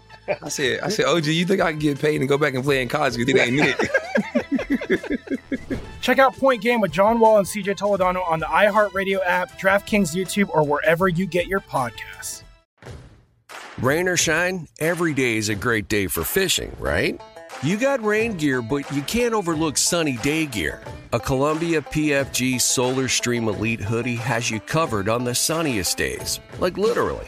I said, I said, OG, you think I can get paid and go back and play in college? Because it ain't it.
Check out Point Game with John Wall and CJ Toledano on the iHeartRadio app, DraftKings YouTube, or wherever you get your podcasts.
Rain or shine, every day is a great day for fishing, right? You got rain gear, but you can't overlook sunny day gear. A Columbia PFG Solar Stream Elite hoodie has you covered on the sunniest days. Like literally.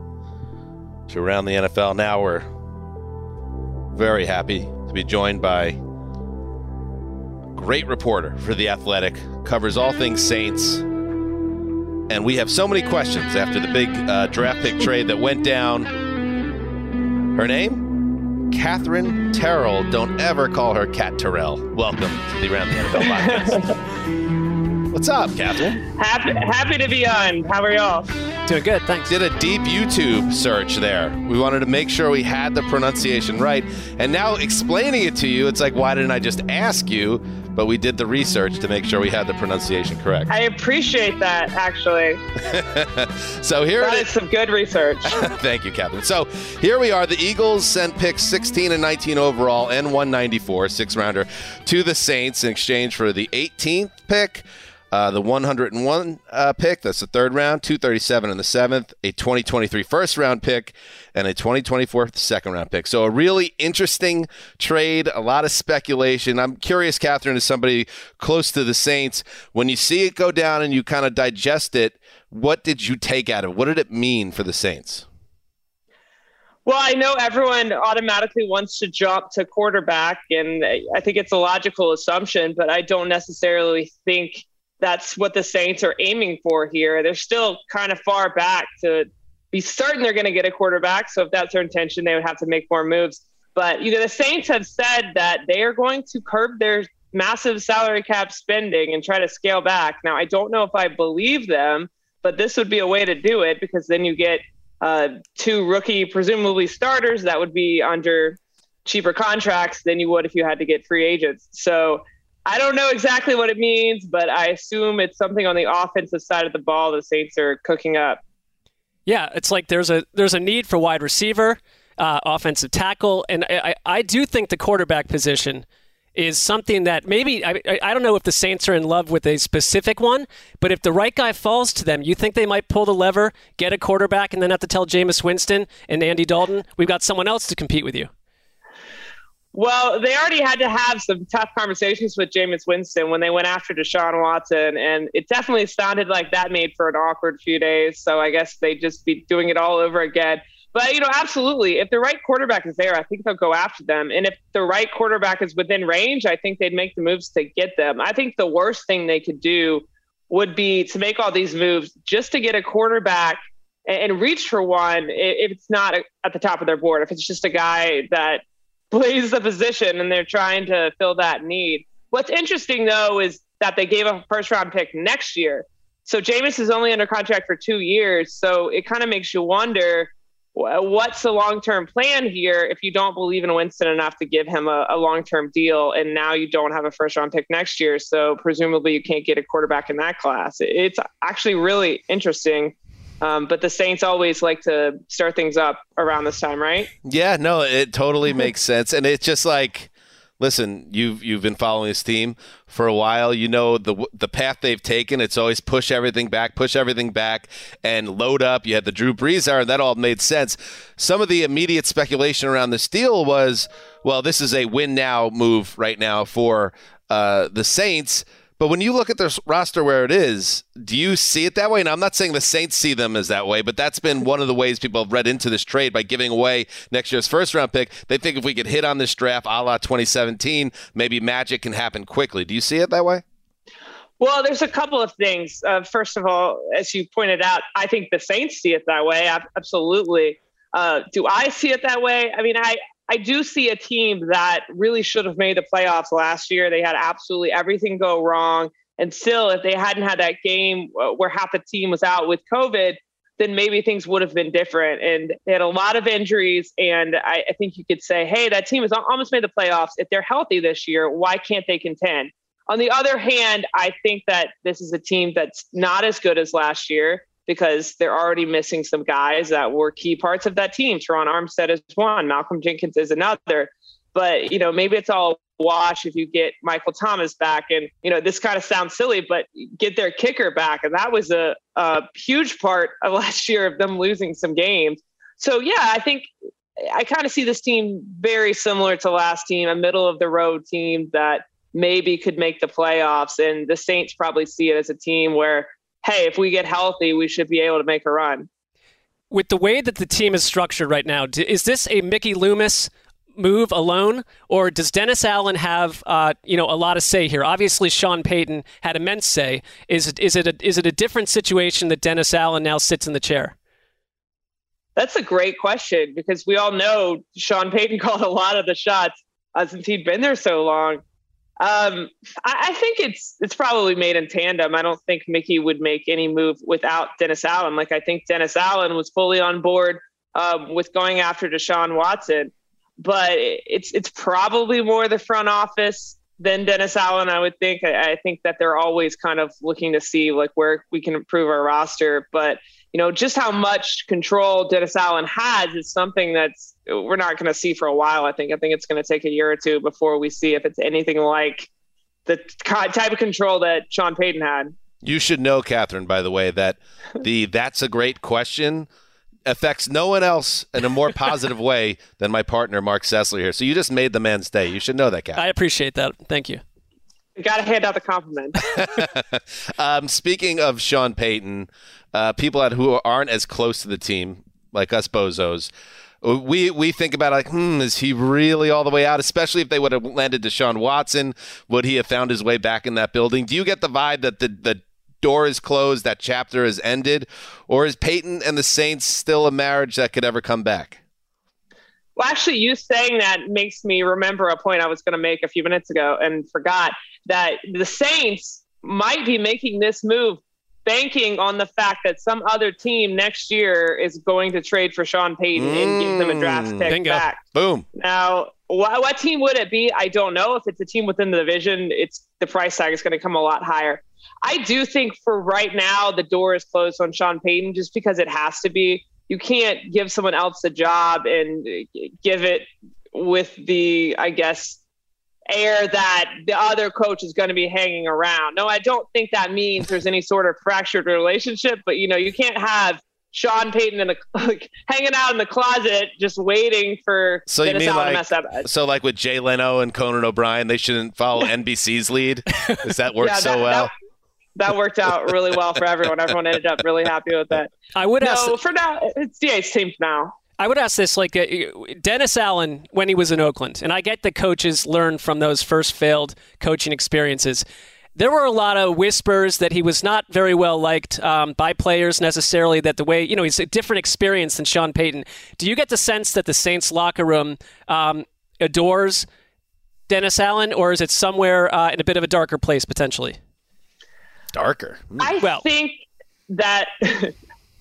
to Around the NFL. Now we're very happy to be joined by a great reporter for The Athletic, covers all things Saints. And we have so many questions after the big uh, draft pick trade that went down. Her name? Katherine Terrell. Don't ever call her Cat Terrell. Welcome to the Around the NFL podcast. What's up, Katherine?
Happy, happy to be on. How are y'all?
Doing good, thanks.
Did a deep YouTube search there. We wanted to make sure we had the pronunciation right. And now explaining it to you, it's like, why didn't I just ask you? But we did the research to make sure we had the pronunciation correct.
I appreciate that, actually.
so here
That
it
is some good research.
Thank you, Katherine. So here we are. The Eagles sent picks 16 and 19 overall and 194, six rounder, to the Saints in exchange for the 18th pick. Uh, the 101 uh, pick, that's the third round, 237 in the seventh, a 2023 first round pick, and a 2024 second round pick. So a really interesting trade, a lot of speculation. I'm curious, Katherine, as somebody close to the Saints, when you see it go down and you kind of digest it, what did you take out of it? What did it mean for the Saints?
Well, I know everyone automatically wants to jump to quarterback, and I think it's a logical assumption, but I don't necessarily think that's what the Saints are aiming for here. They're still kind of far back to be certain they're going to get a quarterback. So if that's their intention, they would have to make more moves. But you know, the Saints have said that they are going to curb their massive salary cap spending and try to scale back. Now, I don't know if I believe them, but this would be a way to do it because then you get uh, two rookie, presumably starters, that would be under cheaper contracts than you would if you had to get free agents. So I don't know exactly what it means, but I assume it's something on the offensive side of the ball the Saints are cooking up.
Yeah, it's like there's a there's a need for wide receiver, uh, offensive tackle, and I, I I do think the quarterback position is something that maybe I, I don't know if the Saints are in love with a specific one, but if the right guy falls to them, you think they might pull the lever, get a quarterback, and then have to tell Jameis Winston and Andy Dalton, we've got someone else to compete with you.
Well, they already had to have some tough conversations with Jameis Winston when they went after Deshaun Watson, and it definitely sounded like that made for an awkward few days. So I guess they'd just be doing it all over again. But you know, absolutely, if the right quarterback is there, I think they'll go after them. And if the right quarterback is within range, I think they'd make the moves to get them. I think the worst thing they could do would be to make all these moves just to get a quarterback and, reach for one if it's not at the top of their board. If it's just a guy that plays the position and they're trying to fill that need. What's interesting though is that they gave a first round pick next year. So Jameis is only under contract for two years. So it kind of makes you wonder what's the long term plan here if you don't believe in Winston enough to give him a, a long term deal and now you don't have a first round pick next year. So presumably you can't get a quarterback in that class. It's actually really interesting. Um, but the Saints always like to start things up around this time, right?
Yeah, no, it totally makes sense, and it's just like, listen, you've you've been following this team for a while. You know the the path they've taken. It's always push everything back, push everything back, and load up. You had the Drew Brees era, and that all made sense. Some of the immediate speculation around this deal was, well, this is a win now move right now for uh, the Saints. But when you look at their roster where it is, do you see it that way? And I'm not saying the Saints see them as that way, but that's been one of the ways people have read into this trade by giving away next year's first round pick. They think if we could hit on this draft a la 2017, maybe magic can happen quickly. Do you see it that way?
Well, there's a couple of things. Uh, first of all, as you pointed out, I think the Saints see it that way. Absolutely. Uh, do I see it that way? I mean, I, I do see a team that really should have made the playoffs last year. They had absolutely everything go wrong. And still, if they hadn't had that game uh, where half the team was out with COVID, then maybe things would have been different. And they had a lot of injuries. And I, I think you could say, hey, that team has almost made the playoffs. If they're healthy this year, why can't they contend? On the other hand, I think that this is a team that's not as good as last year because they're already missing some guys that were key parts of that team. Terron Armstead is one, Malcolm Jenkins is another. But, you know, maybe it's all wash if you get Michael Thomas back. And, you know, this kind of sounds silly, but get their kicker back. And that was a, a huge part of last year of them losing some games. So, yeah, I think I kind of see this team very similar to last team, a middle of the road team that maybe could make the playoffs. And the Saints probably see it as a team where, hey, if we get healthy, we should be able to make a run.
With the way that the team is structured right now, is this a Mickey Loomis move alone, or does Dennis Allen have uh, you know a lot of say here? Obviously, Sean Payton had immense say. Is it is it a, is it a different situation that Dennis Allen now sits in the chair?
That's a great question because we all know Sean Payton called a lot of the shots uh, since he'd been there so long. Um, I, I think it's it's probably made in tandem. I don't think Mickey would make any move without Dennis Allen. Like I think Dennis Allen was fully on board um, with going after Deshaun Watson, but it's it's probably more the front office than Dennis Allen. I would think. I, I think that they're always kind of looking to see like where we can improve our roster, but you know just how much control Dennis Allen has is something that's we're not going to see for a while. I think. I think it's going to take a year or two before we see if it's anything like the type of control that Sean Payton had.
You should know, Katherine, by the way, that the that's a great question affects no one else in a more positive way than my partner, Mark Sessler here. So you just made the man's day. You should know that, Katherine.
I appreciate that. Thank you.
You got to hand out the compliment.
um, speaking of Sean Payton, uh, people that who aren't as close to the team, like us bozos, we we think about like, hmm, is he really all the way out? Especially if they would have landed Deshaun Watson, would he have found his way back in that building? Do you get the vibe that the the door is closed, that chapter is ended, or is Payton and the Saints still a marriage that could ever come back?
Well, actually, you saying that makes me remember a point I was going to make a few minutes ago and forgot that the Saints might be making this move banking on the fact that some other team next year is going to trade for Sean Payton and give them a draft mm. pick
Bingo.
back.
Boom.
Now, what, what team would it be? I don't know. If it's a team within the division, it's the price tag is going to come a lot higher. I do think for right now, the door is closed on Sean Payton just because it has to be. You can't give someone else a job and uh, give it with the, I guess, air that the other coach is going to be hanging around. No, I don't think that means there's any sort of fractured relationship, but you know, you can't have Sean Payton in the like, hanging out in the closet just waiting for
So you mean like
to mess up.
so like with Jay Leno and Conan O'Brien, they shouldn't follow NBC's lead? Does that work
Yeah,
so
that-
well?
That, that worked out really well for everyone. Everyone ended up really happy with that.
I would
no,
ask-
for now, it's DA's team now.
I would ask this like uh, Dennis Allen when he was in Oakland, and I get the coaches learn from those first failed coaching experiences. There were a lot of whispers that he was not very well liked um, by players necessarily. That the way you know he's a different experience than Sean Payton. Do you get the sense that the Saints locker room um, adores Dennis Allen, or is it somewhere uh, in a bit of a darker place potentially?
Darker.
I think that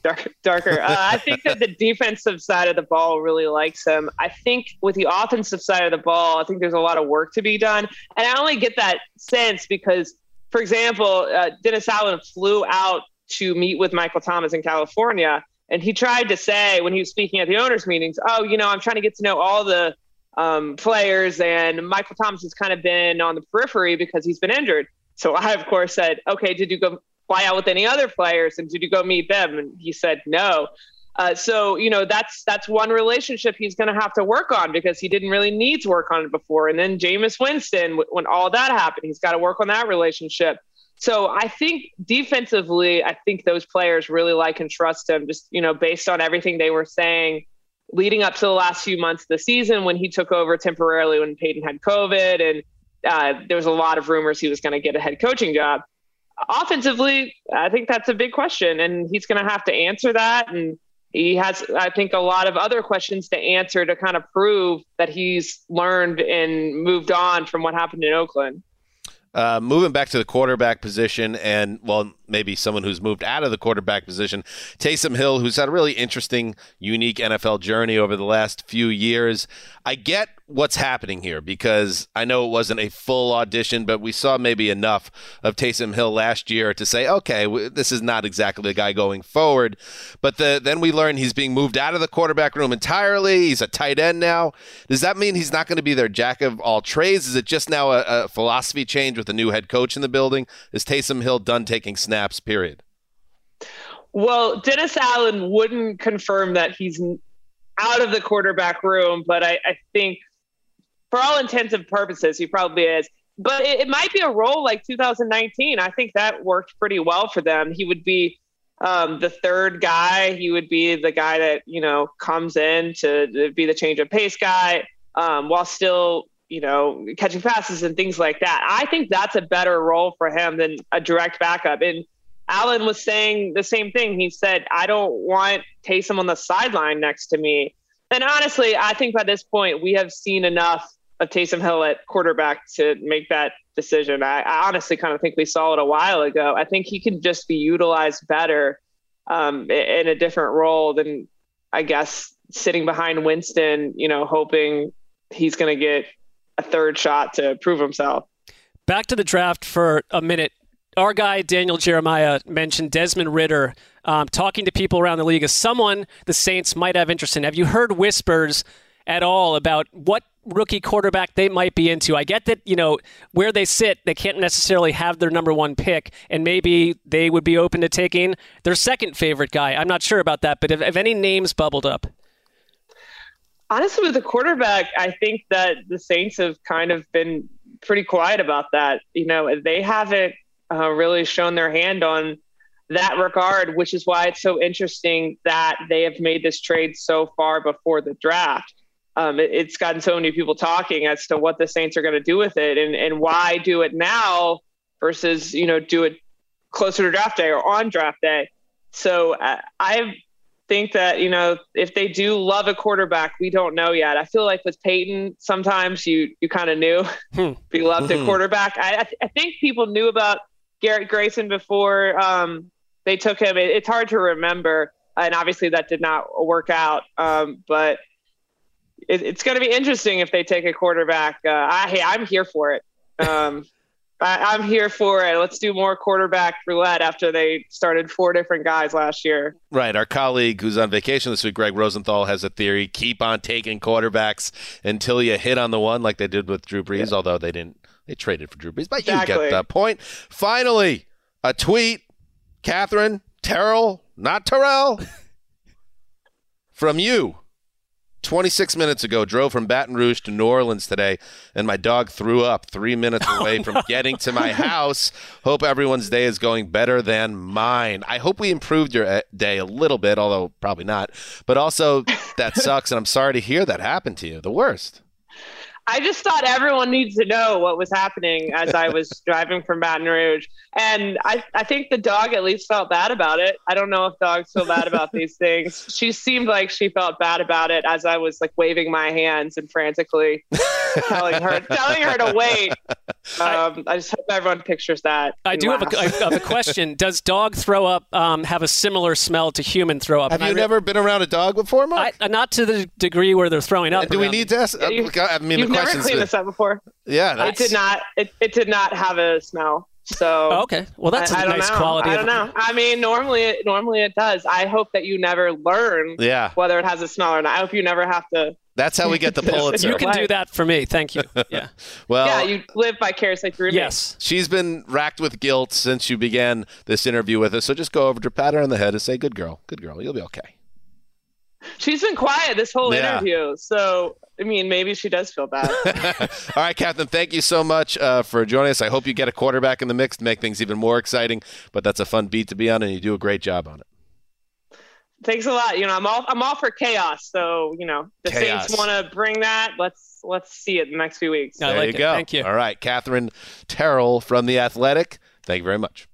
darker. darker. Uh, I think that the defensive side of the ball really likes him. I think with the offensive side of the ball, I think there's a lot of work to be done, and I only get that sense because, for example, uh, Dennis Allen flew out to meet with Michael Thomas in California, and he tried to say when he was speaking at the owners' meetings, "Oh, you know, I'm trying to get to know all the." Um, players and Michael Thomas has kind of been on the periphery because he's been injured. So I, of course, said, okay, did you go fly out with any other players and did you go meet them? And he said, no. Uh, so, you know, that's that's one relationship he's going to have to work on because he didn't really need to work on it before. And then Jameis Winston, when all that happened, he's got to work on that relationship. So I think defensively, I think those players really like and trust him just, you know, based on everything they were saying leading up to the last few months of the season when he took over temporarily when Payton had COVID and uh, there was a lot of rumors he was going to get a head coaching job. Offensively, I think that's a big question, and he's going to have to answer that. And he has, I think, a lot of other questions to answer to kind of prove that he's learned and moved on from what happened in Oakland.
Uh, moving back to the quarterback position, and well, maybe someone who's moved out of the quarterback position, Taysom Hill, who's had a really interesting, unique NFL journey over the last few years. I get what's happening here because I know it wasn't a full audition, but we saw maybe enough of Taysom Hill last year to say, okay, this is not exactly the guy going forward. But the, then we learn he's being moved out of the quarterback room entirely. He's a tight end now. Does that mean he's not going to be their jack of all trades? Is it just now a, a philosophy change with a new head coach in the building? Is Taysom Hill done taking snaps, period?
Well, Dennis Allen wouldn't confirm that he's out of the quarterback room, but I, I think for all intents and purposes, he probably is. But it, it might be a role like 2019. I think that worked pretty well for them. He would be um, the third guy. He would be the guy that you know comes in to, be the change of pace guy, um, while still you know catching passes and things like that. I think that's a better role for him than a direct backup. And Allen was saying the same thing. He said, I don't want Taysom on the sideline next to me. And honestly, I think by this point, we have seen enough of Taysom Hill at quarterback to make that decision. I, I honestly kind of think we saw it a while ago. I think he can just be utilized better um, in a different role than I guess sitting behind Winston, you know, hoping he's going to get a third shot to prove himself.
Back to the draft for a minute. Our guy Daniel Jeremiah mentioned Desmond Ridder um, talking to people around the league as someone the Saints might have interest in. Have you heard whispers at all about what rookie quarterback they might be into? I get that you know where they sit, they can't necessarily have their number one pick, and maybe they would be open to taking their second favorite guy. I'm not sure about that, but if, any names bubbled up,
honestly with the quarterback i think that the saints have kind of been pretty quiet about that you know they haven't uh, really shown their hand on that regard which is why it's so interesting that they have made this trade so far before the draft um, it, it's gotten so many people talking as to what the saints are going to do with it and, and why do it now versus you know do it closer to draft day or on draft day so uh, i think that you know if they do love a quarterback, we don't know yet. I feel like with Payton, sometimes you you kind of knew if he loved a
Mm-hmm.
Mhm.
quarterback. I, I, th- I think people knew about Garrett Grayson before um, they took him. It, it's hard to remember, and obviously that did not work out. Um, but it, it's going to be interesting if they take a quarterback. Uh, I, hey, I'm here for it. Um, I, I'm here for it. Let's do more quarterback roulette after they started four different guys last year.
Right. Our colleague who's on vacation this week, Greg Rosenthal, has a theory. Keep on taking quarterbacks until you hit on the one like they did with Drew Brees, although they didn't they traded for Drew Brees. But you get the point. Finally, a tweet. Katherine Terrell, not Terrell. from you. 26 minutes ago, drove from Baton Rouge to New Orleans today, and my dog threw up three minutes away from getting to my house. Hope everyone's day is going better than mine. I hope we improved your uh, day a little bit, although probably not. But also, that sucks, and I'm sorry to hear that happened to you. The worst.
I just thought everyone needs to know what was happening as I was driving from Baton Rouge. And I, I think the dog at least felt bad about it. I don't know if dogs feel bad about these things. She seemed like she felt bad about it as I was like waving my hands and frantically telling her telling her to wait. Um, I just hope everyone pictures that.
I do have a, have a question. Does dog throw up um, have a similar smell to human throw up?
Have
And
you
re-
never been around a dog before, Mark?
I, uh, not to the degree where they're throwing up.
Do we need to ask? I mean,
You've
the
never
question's
cleaned this up before.
Yeah,
It did not. It, it did not have a smell. So
Oh, okay. Well, that's
I
a
I
nice
know.
quality
I don't know. I mean, normally, it, normally it does. I hope that you never learn
Yeah.
whether it has a smell or not. I hope you never have to.
That's how we get the Pulitzer.
You can do that for me. Thank you. Yeah.
well,
yeah, you live vicariously through me. Yes.
She's been racked with guilt since you began this interview with us. So just go over to pat her on the head and say, "Good girl, good girl, you'll be okay."
She's been quiet this whole
Yeah.
interview, so I mean, maybe she does feel bad.
All right, Katherine, Thank you so much uh, for joining us. I hope you get a quarterback in the mix to make things even more exciting. But that's a fun beat to be on, and you do a great job on it.
Thanks a lot. You know, I'm all I'm all for chaos. So you know, the
Chaos.
Saints want to bring that. Let's let's see it in the next few weeks.
there you go. Thank you. All right, Katherine Terrell from the Athletic. Thank you very much.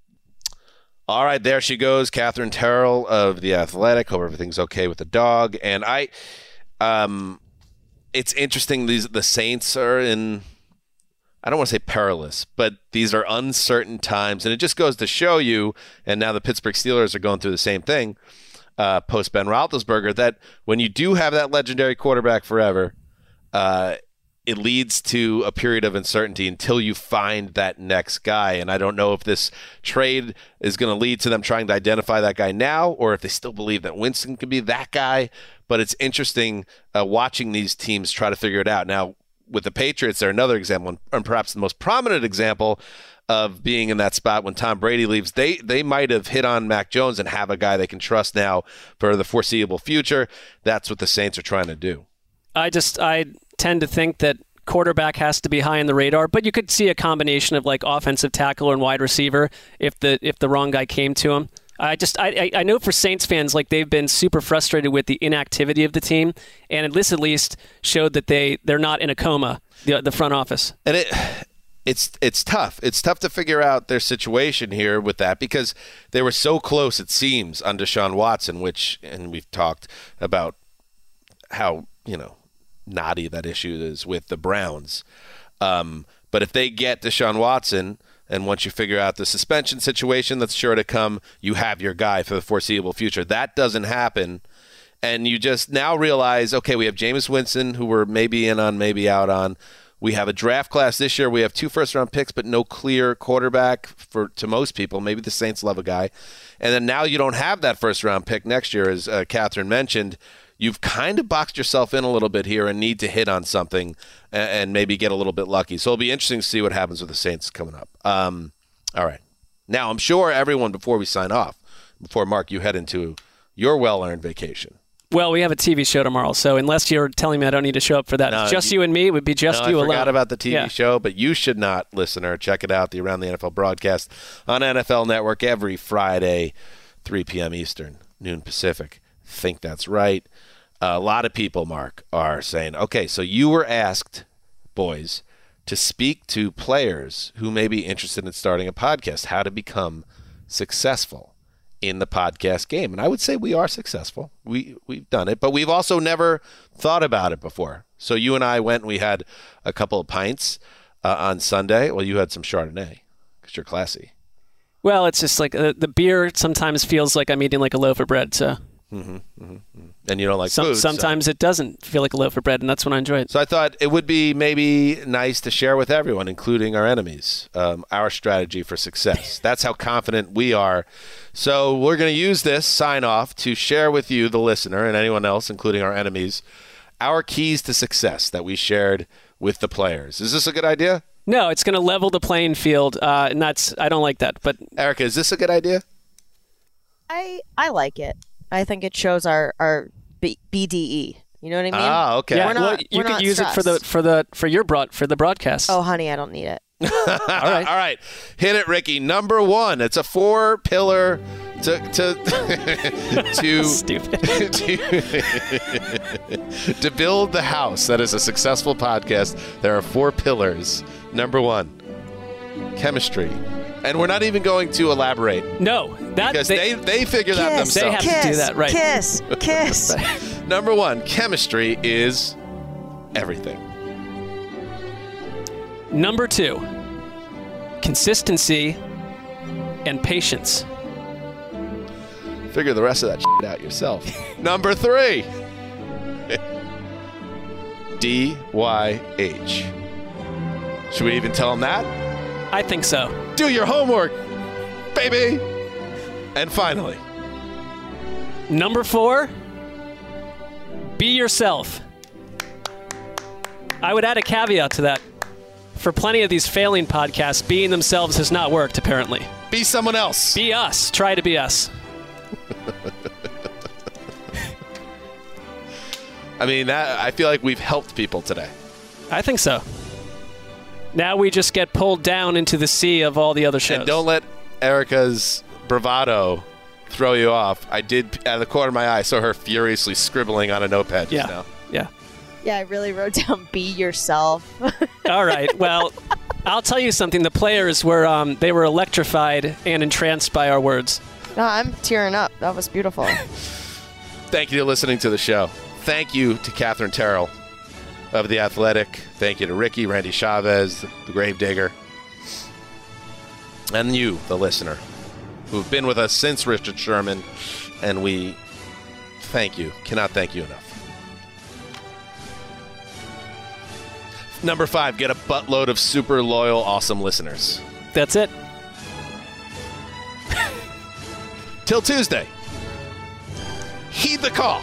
All right, there she goes, Katherine Terrell of the Athletic. Hope everything's okay with the dog. And I, um, it's interesting. These the Saints are in. I don't want to say perilous, but these are uncertain times, and it just goes to show you. And now the Pittsburgh Steelers are going through the same thing uh, post Ben Roethlisberger. That when you do have that legendary quarterback forever, uh, it leads to a period of uncertainty until you find that next guy. And I don't know if this trade is going to lead to them trying to identify that guy now, or if they still believe that Winston could be that guy. But it's interesting uh, watching these teams try to figure it out. Now, with the Patriots, they're another example, and- and perhaps the most prominent example of being in that spot when Tom Brady leaves. They they might have hit on Mac Jones and have a guy they can trust now for the foreseeable future. That's what the Saints are trying to do.
I just I tend to think that quarterback has to be high in the radar, but you could see a combination of like offensive tackle and wide receiver if the if the wrong guy came to him. I just I, I know for Saints fans like they've been super frustrated with the inactivity of the team, and this at least showed that they they're not in a coma. The the front office.
and it it's it's tough. It's tough to figure out their situation here with that because they were so close. It seems on Deshaun Watson, which and we've talked about how you know knotty that issue is with the Browns. Um, But if they get Deshaun Watson, and once you figure out the suspension situation that's sure to come, you have your guy for the foreseeable future. That doesn't happen. And you just now realize, okay, we have Jameis Winston, who we're maybe in on, maybe out on. We have a draft class this year. We have two first round picks, but no clear quarterback for to most people. Maybe the Saints love a guy. And then now you don't have that first round pick next year, as uh, Katherine mentioned. You've kind of boxed yourself in a little bit here and need to hit on something and, and maybe get a little bit lucky. So it'll be interesting to see what happens with the Saints coming up. Um, all right. Now, I'm sure everyone, before we sign off, before Mark, you head into your well earned vacation.
Well, we have a TV show tomorrow, so unless you're telling me I don't need to show up for that,
No,
just
you-
you, and me, it would be just
No,
you
I
alone.
forgot about the TV
Yeah.
show, but you should not, listener. Check it out, the Around the NFL broadcast on NFL Network every Friday, 3 p.m. Eastern, noon Pacific. Think that's right. A lot of people, Mark, are saying, okay, so you were asked, boys, to speak to players who may be interested in starting a podcast, how to become successful in the podcast game. And I would say we are successful. We we've done it, but we've also never thought about it before. So you and I went and we had a couple of pints uh, on Sunday. Well, you had some Chardonnay because you're classy.
Well, it's just like uh, the beer sometimes feels like I'm eating like a loaf of bread. So
hmm hmm And you don't like
some,
food. so-
sometimes it doesn't feel like a loaf of bread, and that's when I enjoy it.
So I thought it would be maybe nice to share with everyone, including our enemies, um, our strategy for success. That's how confident we are. So we're going to use this sign off to share with you, the listener, and anyone else, including our enemies, our keys to success that we shared with the players. Is this a good idea?
No, it's going to level the playing field, uh, and that's I don't like that. But
Erica, is this a good idea?
I I like it. I think it shows our our B- BDE. You know what I mean?
Ah, okay.
Yeah,
We're not,
well, you
we're
could
not
use it for the for the for your broad for the broadcast.
Oh, honey, I don't need it.
All right. All right. Hit it, Ricky. Number one. It's a four pillar to to to stupid to, to build the house that is a successful podcast. There are four pillars. Number one, chemistry. And we're not even going to elaborate.
No, that
because they, they, figure that themselves.
They have to do that, right.
Kiss, kiss.
Number one, chemistry is everything.
Number two, consistency and patience.
Figure the rest of that shit out yourself. Number three. D Y H. Should we even tell them that?
I think so.
Do your homework, baby. And finally,
Number four, be yourself. I would add a caveat to that. For plenty of these failing podcasts, being themselves has not worked, apparently.
be someone else.
Be us. Try to be us.
I mean, that I feel like we've helped people today.
I think so. Now we just get pulled down into the sea of all the other shows.
And don't let Erica's bravado throw you off. I did, out of the corner of my eye, saw her furiously scribbling on a notepad just
Yeah.
now.
Yeah.
Yeah, I really wrote down "be yourself."
All right. Well, I'll tell you something. The players were um, they were electrified and entranced by our words.
no, I'm tearing up. That was beautiful.
Thank you for listening to the show. Thank you to Katherine Terrell of The Athletic. Thank you to Ricky, Randy Chavez, the Gravedigger, and you, the listener, who've been with us since Richard Sherman, and we thank you. Cannot thank you enough. Number five, get a buttload of super loyal, awesome listeners.
That's it.
Till Tuesday. Heed the call.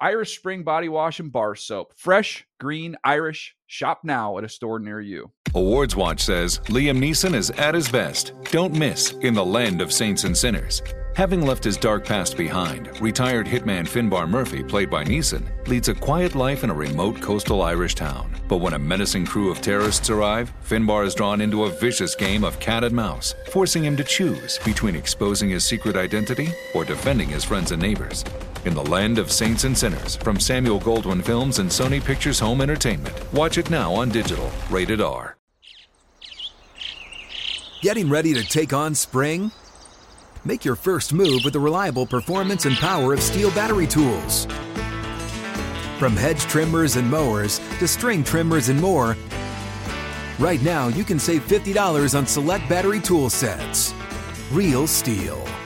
Irish Spring Body Wash and Bar Soap. Fresh, green, Irish. Shop now at a store near you.
Awards Watch says Liam Neeson is at his best. Don't miss in the land of saints and sinners. Having left his dark past behind, retired hitman Finbar Murphy, played by Neeson, leads a quiet life in a remote coastal Irish town. But when a menacing crew of terrorists arrive, Finbar is drawn into a vicious game of cat and mouse, forcing him to choose between exposing his secret identity or defending his friends and neighbors. In the Land of Saints and Sinners from Samuel Goldwyn Films and Sony Pictures Home Entertainment. Watch it now on digital. Rated R.
Getting ready to take on spring? Make your first move with the reliable performance and power of STIHL battery tools. From hedge trimmers and mowers to string trimmers and more, right now you can save $50 on select battery tool sets. Real STIHL.